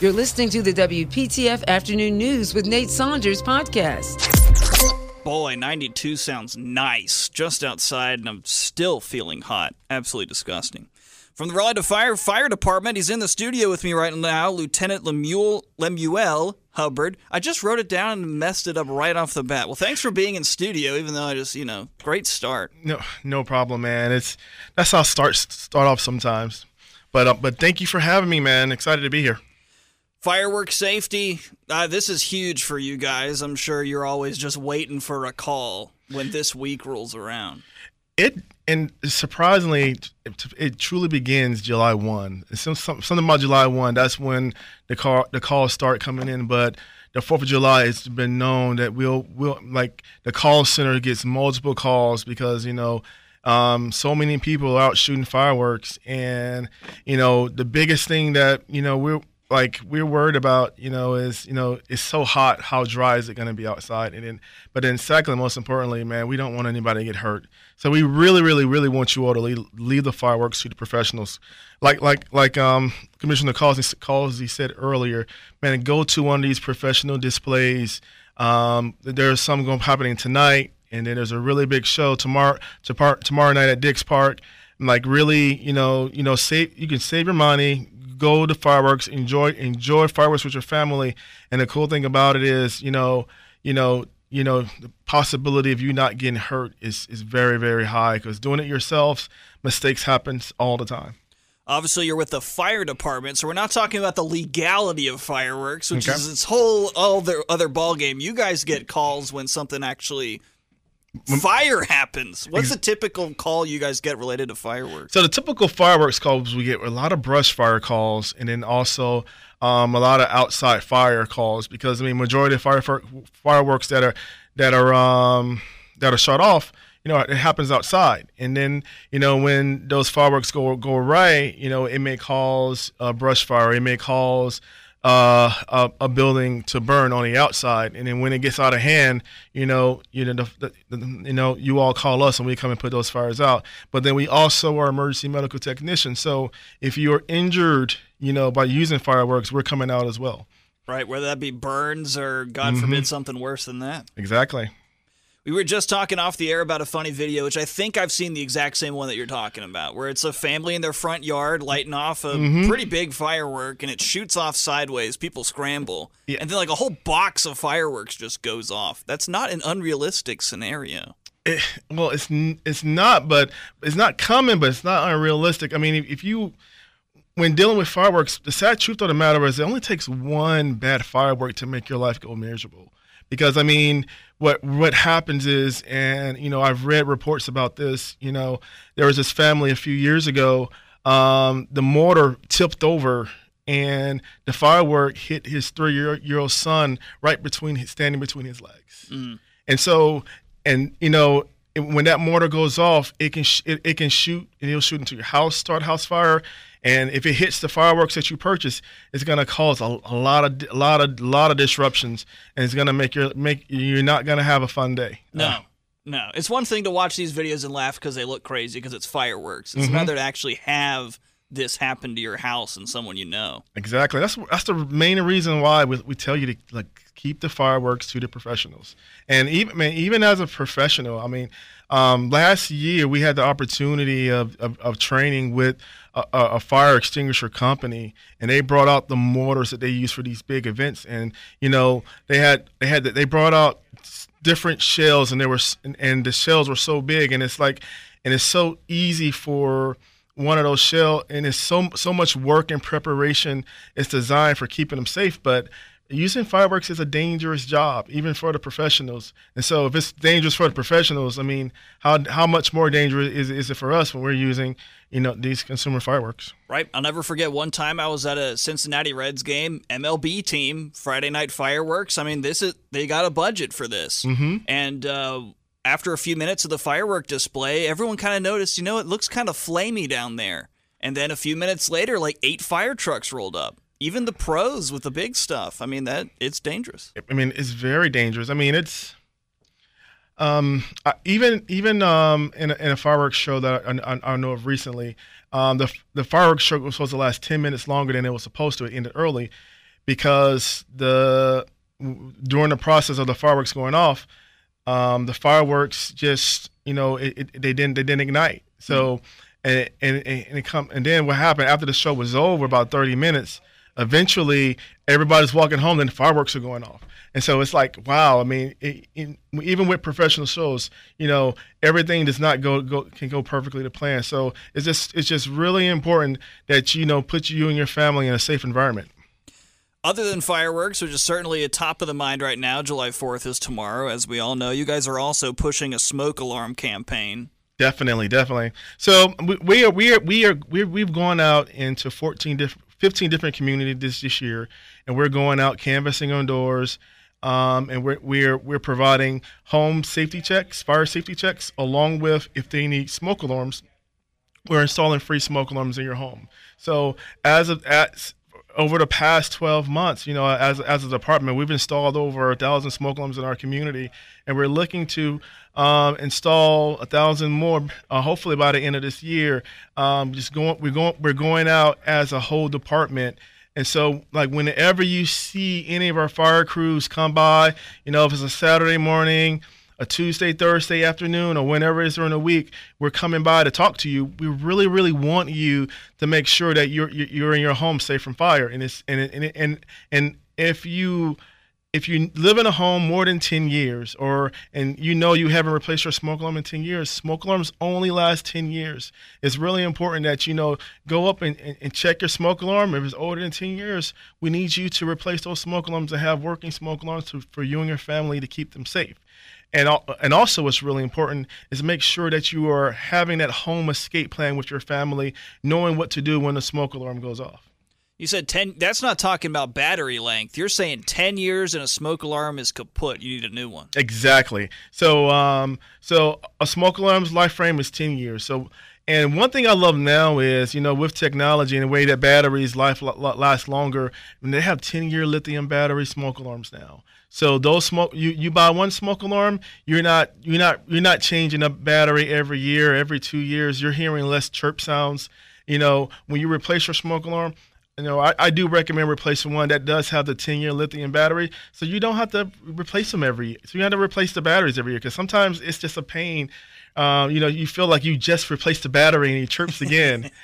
You're listening to the WPTF Afternoon News with Nate Saunders podcast. Boy, 92 sounds nice. Just outside, and I'm still feeling hot. Absolutely disgusting. From the Raleigh Fire Fire Department, he's in the studio with me right now, Lieutenant Lemuel, Lemuel Hubbard. I just wrote it down and messed it up right off the bat. Well, thanks for being in studio, even though I just, you know, great start. No, no problem, man. It's that's how start start off sometimes. But uh, but thank you for having me, man. Excited to be here. Fireworks safety. Uh, this is huge for you guys. I'm sure you're always just waiting for a call when this week rolls around. It and surprisingly, it, truly begins July one. Some, some, something about July one. That's when the call the calls start coming in. But the Fourth of July, it's been known that we'll we'll like the call center gets multiple calls because you know. Um, so many people are out shooting fireworks, and you know the biggest thing that you know we're like we're worried about, you know, is you know it's so hot. How dry is it going to be outside? And then, but then secondly, most importantly, man, we don't want anybody to get hurt. So we really, really, really want you all to leave, leave the fireworks to the professionals. Like like like um, Commissioner Causey, Causey said earlier, man, go to one of these professional displays. Um, there's some going happening tonight, and then there's a really big show tomorrow to tomorrow night at Dix Park. Like really, you know, you know, save you can save your money, go to fireworks, enjoy enjoy fireworks with your family. And the cool thing about it is, you know, you know, you know, the possibility of you not getting hurt is is very very high because doing it yourselves, mistakes happen all the time. Obviously, you're with the fire department, so we're not talking about the legality of fireworks, which okay. is its whole other other ball game. You guys get calls when something actually fire happens. What's the typical call you guys get related to fireworks? So the typical fireworks calls we get a lot of brush fire calls, and then also um, a lot of outside fire calls because I mean majority of fire fireworks that are that are um, that are shut off. You know, it happens outside, and then you know when those fireworks go go right, you know it may cause a brush fire. It may cause uh, a, a, building to burn on the outside, and then when it gets out of hand, you know, you know, the, the, you know, you all call us and we come and put those fires out. But then we also are emergency medical technicians. So if you are injured, you know, by using fireworks, we're coming out as well. Right, whether that be burns or God mm-hmm. forbid something worse than that. Exactly. We were just talking off the air about a funny video, which I think I've seen the exact same one that you're talking about, where it's a family in their front yard lighting off a mm-hmm. pretty big firework and it shoots off sideways. People scramble. Yeah. And then, like, a whole box of fireworks just goes off. That's not an unrealistic scenario. It, well, it's it's not, but it's not common, but it's not unrealistic. I mean, if, if you when dealing with fireworks, the sad truth of the matter is it only takes one bad firework to make your life go miserable. Because I mean, what what happens is, and you know, I've read reports about this. You know, there was this family a few years ago. Um, the mortar tipped over, and the firework hit his three year, year old son right between his, standing between his legs. Mm. And so, and you know, when that mortar goes off, it can sh- it, it, can shoot and it'll shoot into your house, start house fire, and if it hits the fireworks that you purchase, it's going to cause a, a, lot of a lot of lot of disruptions, and it's going to make your make you're not going to have a fun day. No. Uh, no, it's one thing to watch these videos and laugh because they look crazy because it's fireworks. It's mm-hmm. another to actually have this happened to your house and someone you know. Exactly. That's that's the main reason why we, we tell you to like keep the fireworks to the professionals. And even man, even as a professional, I mean, um, last year we had the opportunity of, of, of training with a, a, fire extinguisher company, and they brought out the mortars that they use for these big events. And you know, they had they had they brought out different shells, and they were and, and the shells were so big, and it's like, and it's so easy for one of those shell and it's so so much work and preparation it's designed for keeping them safe but using fireworks is a dangerous job, even for the professionals. And so, if it's dangerous for the professionals, I mean, how how much more dangerous is, is it for us when we're using, you know, these consumer fireworks? Right. I'll never forget one time I was at a Cincinnati Reds game, MLB team, Friday night fireworks. I mean, this is they got a budget for this, mm-hmm. and. Uh, after a few minutes of the firework display, everyone kind of noticed, you know, it looks kind of flamey down there. And then a few minutes later, like eight fire trucks rolled up even the pros with the big stuff. I mean that it's dangerous. I mean it's very dangerous. I mean it's um, even even um, in, a, in a fireworks show that I, I, I know of recently, um, the the fireworks show was supposed to last ten minutes longer than it was supposed to. It ended early, because the during the process of the fireworks going off, um, the fireworks just you know it, it, they didn't they didn't ignite. So and and and it come and then what happened after the show was over about 30 minutes eventually everybody's walking home and the fireworks are going off. And so it's like wow i mean it, even with professional shows you know everything does not go, go can go perfectly to plan. So it's just it's just really important that you know put you and your family in a safe environment other than fireworks, which is certainly a top of the mind right now, July 4th is tomorrow, as we all know. You guys are also pushing a smoke alarm campaign. Definitely, definitely. So we, we are we are we are we we've gone out into 14 different 15 different communities this, this year, and we're going out canvassing on doors, um, and we're we're we're providing home safety checks, fire safety checks, along with if they need smoke alarms, we're installing free smoke alarms in your home. So as of as over the past 12 months, you know, as, as a department, we've installed over a thousand smoke alarms in our community, and we're looking to um, install a thousand more, uh, hopefully by the end of this year. Um, just going, we're going, we're going out as a whole department. And so, like, whenever you see any of our fire crews come by, you know, if it's a Saturday morning, a Tuesday, Thursday afternoon, or whenever it is during the week, we're coming by to talk to you. We really, really want you to make sure that you're you're in your home safe from fire. And it's and and and and if you if you live in a home more than 10 years or and you know you haven't replaced your smoke alarm in 10 years smoke alarms only last 10 years it's really important that you know go up and, and, and, check your smoke alarm if it's older than 10 years we need you to replace those smoke alarms and have working smoke alarms to, for you and your family to keep them safe and and also what's really important is make sure that you are having that home escape plan with your family, knowing what to do when the smoke alarm goes off. You said 10 that's not talking about battery length. You're saying 10 years and a smoke alarm is kaput. You need a new one. Exactly. So um so a smoke alarm's life frame is 10 years. So and one thing I love now is, you know, with technology and the way that batteries life last longer, when they have 10 year lithium battery smoke alarms now. So those smoke you, you buy one smoke alarm, you're not you're not you're not changing a battery every year, every two years. You're hearing less chirp sounds. You know, when you replace your smoke alarm, you know, I, I do recommend replacing one that does have the 10 year lithium battery. So you don't have to replace them every year. So you have to replace the batteries every year because sometimes it's just a pain. Um, you know, you feel like you just replaced the battery and it chirps again.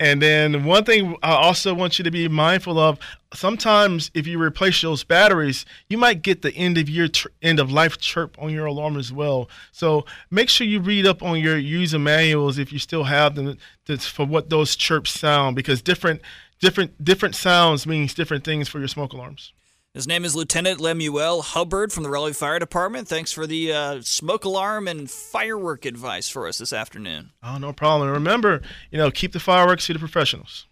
And then one thing I also want you to be mindful of: sometimes if you replace those batteries, you might get the end of year end of life chirp on your alarm as well. So make sure you read up on your user manuals if you still have them to, for what those chirps sound, because different different different sounds means different things for your smoke alarms. His name is Lieutenant Lemuel Hubbard from the Raleigh Fire Department. Thanks for the uh, smoke alarm and firework advice for us this afternoon. Oh, no problem. And remember, you know, keep the fireworks to the professionals.